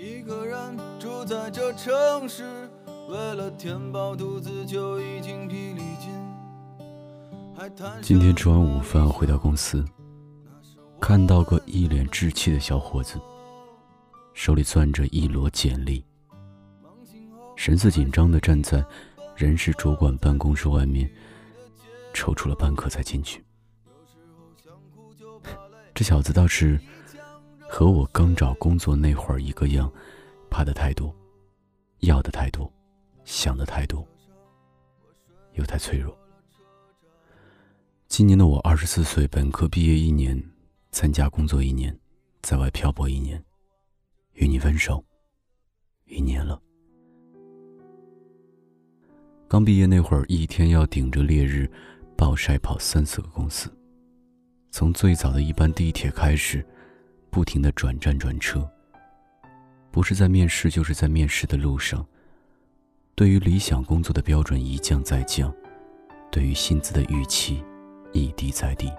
一个人住在这城市，为了填饱肚子就已经疲力尽。今天吃完午饭回到公司，看到个一脸稚气的小伙子，手里攥着一摞简历，神色紧张的站在人事主管办公室外面，踌躇了半刻才进去。这小子倒是。和我刚找工作那会儿一个样，怕的太多，要的太多，想的太多，又太脆弱。今年的我二十四岁，本科毕业一年，参加工作一年，在外漂泊一年，与你分手一年了。刚毕业那会儿，一天要顶着烈日暴晒跑三四个公司，从最早的一班地铁开始。不停的转站转车，不是在面试，就是在面试的路上。对于理想工作的标准一降再降，对于薪资的预期一低再低。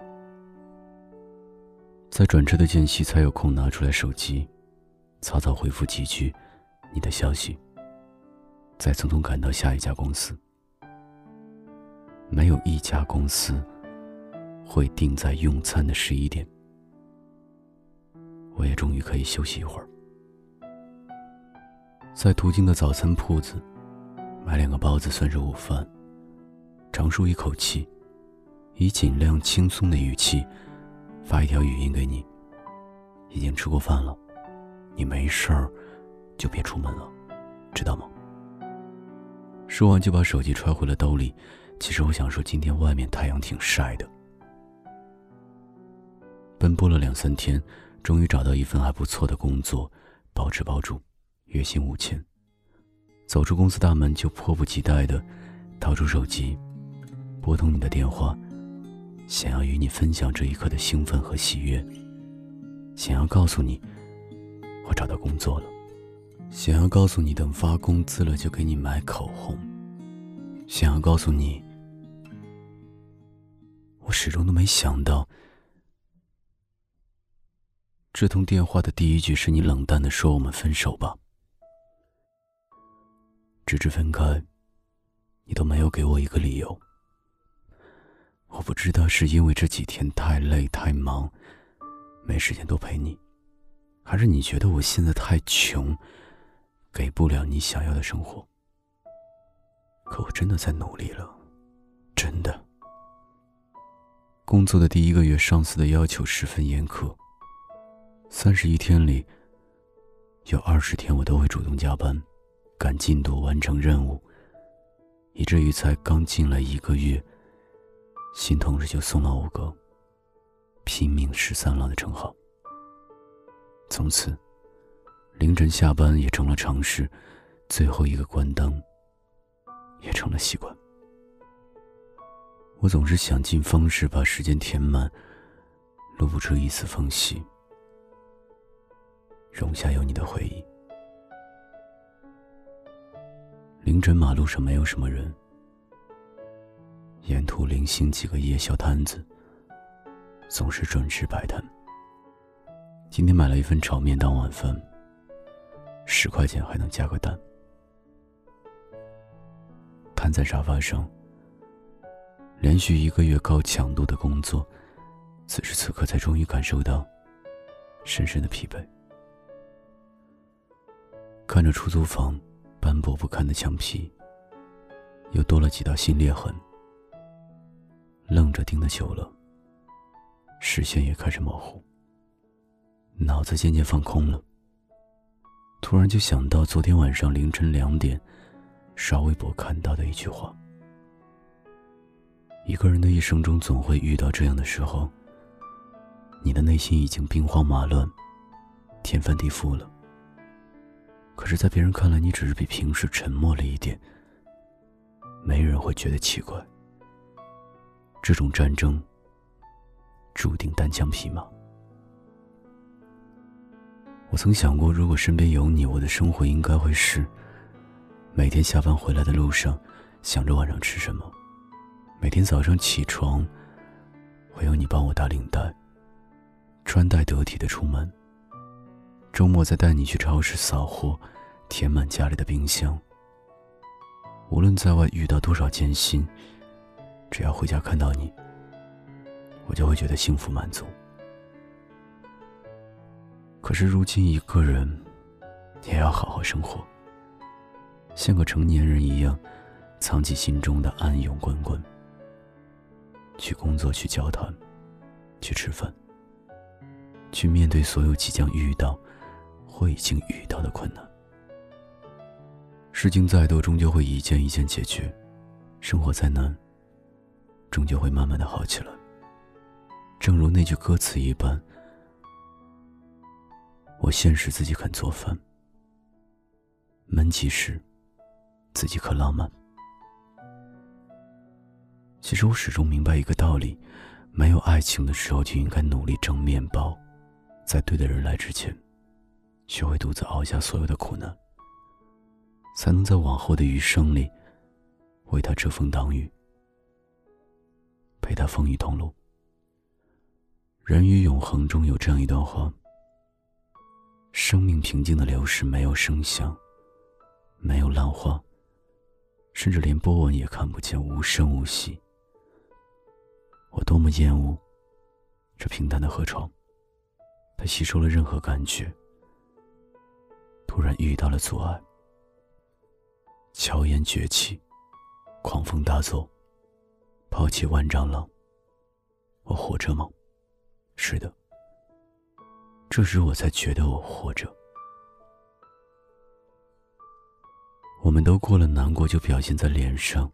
在转车的间隙，才有空拿出来手机，草草回复几句你的消息，再匆匆赶到下一家公司。没有一家公司会定在用餐的十一点。我也终于可以休息一会儿，在途经的早餐铺子买两个包子算是午饭。长舒一口气，以尽量轻松的语气发一条语音给你：已经吃过饭了，你没事儿就别出门了，知道吗？说完就把手机揣回了兜里。其实我想说，今天外面太阳挺晒的。奔波了两三天。终于找到一份还不错的工作，包吃包住，月薪五千。走出公司大门，就迫不及待的掏出手机，拨通你的电话，想要与你分享这一刻的兴奋和喜悦，想要告诉你我找到工作了，想要告诉你等发工资了就给你买口红，想要告诉你我始终都没想到。这通电话的第一句是你冷淡的说：“我们分手吧。”直至分开，你都没有给我一个理由。我不知道是因为这几天太累太忙，没时间多陪你，还是你觉得我现在太穷，给不了你想要的生活。可我真的在努力了，真的。工作的第一个月，上司的要求十分严苛。三十一天里，有二十天我都会主动加班，赶进度，完成任务，以至于才刚进来一个月，新同事就送了我个“拼命十三郎”的称号。从此，凌晨下班也成了常事，最后一个关灯也成了习惯。我总是想尽方式把时间填满，露不出一丝缝隙。容下有你的回忆。凌晨马路上没有什么人，沿途零星几个夜宵摊子，总是准时摆摊。今天买了一份炒面当晚饭，十块钱还能加个蛋。瘫在沙发上，连续一个月高强度的工作，此时此刻才终于感受到深深的疲惫。看着出租房斑驳不堪的墙皮，又多了几道新裂痕。愣着盯得久了，视线也开始模糊，脑子渐渐放空了。突然就想到昨天晚上凌晨两点刷微博看到的一句话：一个人的一生中总会遇到这样的时候，你的内心已经兵荒马乱，天翻地覆了。可是，在别人看来，你只是比平时沉默了一点。没人会觉得奇怪。这种战争注定单枪匹马。我曾想过，如果身边有你，我的生活应该会是：每天下班回来的路上，想着晚上吃什么；每天早上起床，会有你帮我打领带，穿戴得体的出门。周末再带你去超市扫货，填满家里的冰箱。无论在外遇到多少艰辛，只要回家看到你，我就会觉得幸福满足。可是如今一个人，也要好好生活，像个成年人一样，藏起心中的暗涌滚滚，去工作，去交谈，去吃饭，去面对所有即将遇到我已经遇到的困难。事情再多，终究会一件一件解决；生活再难，终究会慢慢的好起来。正如那句歌词一般。我现实自己肯做饭，闷极时，自己可浪漫。其实我始终明白一个道理：没有爱情的时候，就应该努力挣面包，在对的人来之前，学会独自熬下所有的苦难，才能在往后的余生里，为他遮风挡雨，陪他风雨同路。人与永恒中有这样一段话。生命平静的流逝，没有声响，没有浪花，甚至连波纹也看不见，无声无息。我多么厌恶这平淡的河床，它吸收了任何感觉。突然遇到了阻碍，硝烟崛起，狂风大作，抛弃万丈浪。我活着吗？是的。这时我才觉得我活着。我们都过了难过就表现在脸上，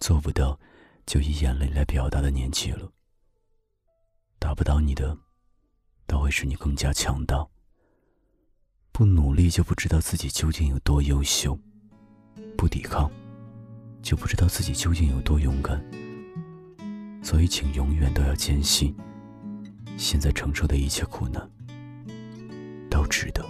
做不到就以眼泪来表达的年纪了。打不倒你的，都会使你更加强大。不努力就不知道自己究竟有多优秀，不抵抗就不知道自己究竟有多勇敢。所以，请永远都要坚信，现在承受的一切苦难。都值得。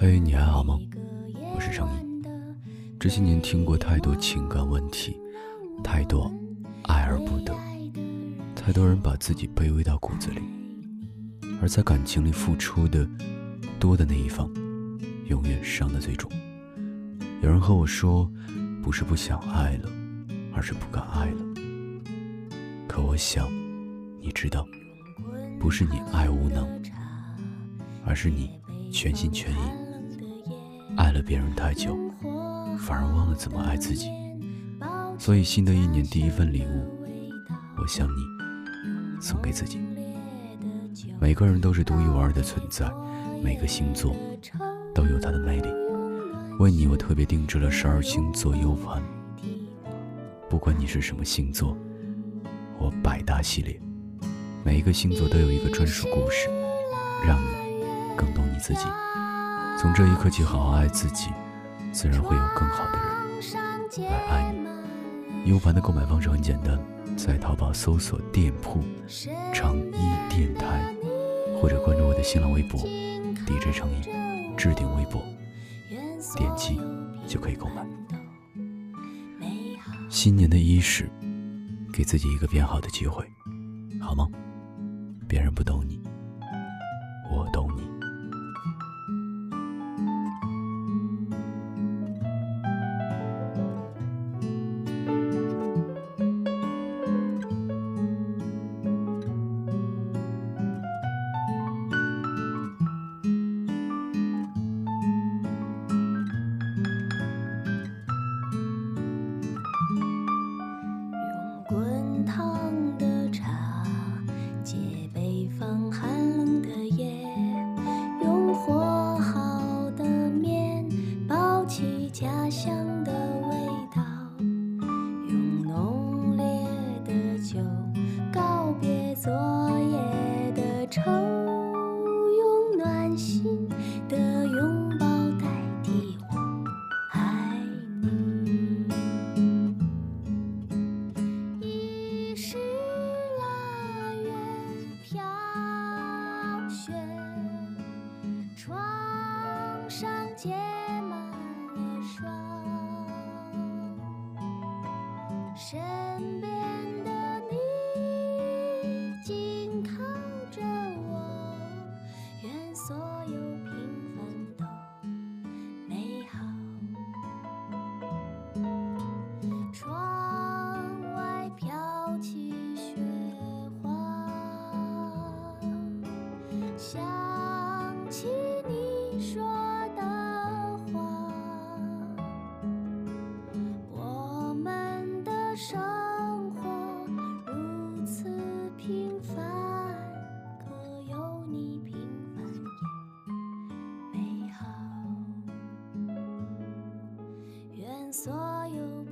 嘿，你还好吗？我是程毅。这些年听过太多情感问题，太多爱而不得，太多人把自己卑微到骨子里。而在感情里付出的多的那一方，永远伤的最重。有人和我说，不是不想爱了，而是不敢爱了。可我想，你知道，不是你爱无能，而是你全心全意爱了别人太久，反而忘了怎么爱自己。所以，新的一年第一份礼物，我想你送给自己。每个人都是独一无二的存在，每个星座都有它的魅力。为你，我特别定制了十二星座 U 盘。不管你是什么星座，我百搭系列，每一个星座都有一个专属故事，让你更懂你自己。从这一刻起，好好爱自己，自然会有更好的人来爱你。U 盘的购买方式很简单，在淘宝搜索店铺“长一电台”。或者关注我的新浪微博 DJ 成毅，置顶微博，点击就可以购买。新年的伊始，给自己一个变好的机会，好吗？别人不懂你，我懂昨夜的愁用暖心的拥抱代替我爱你。已是腊月飘雪，窗上结满。所有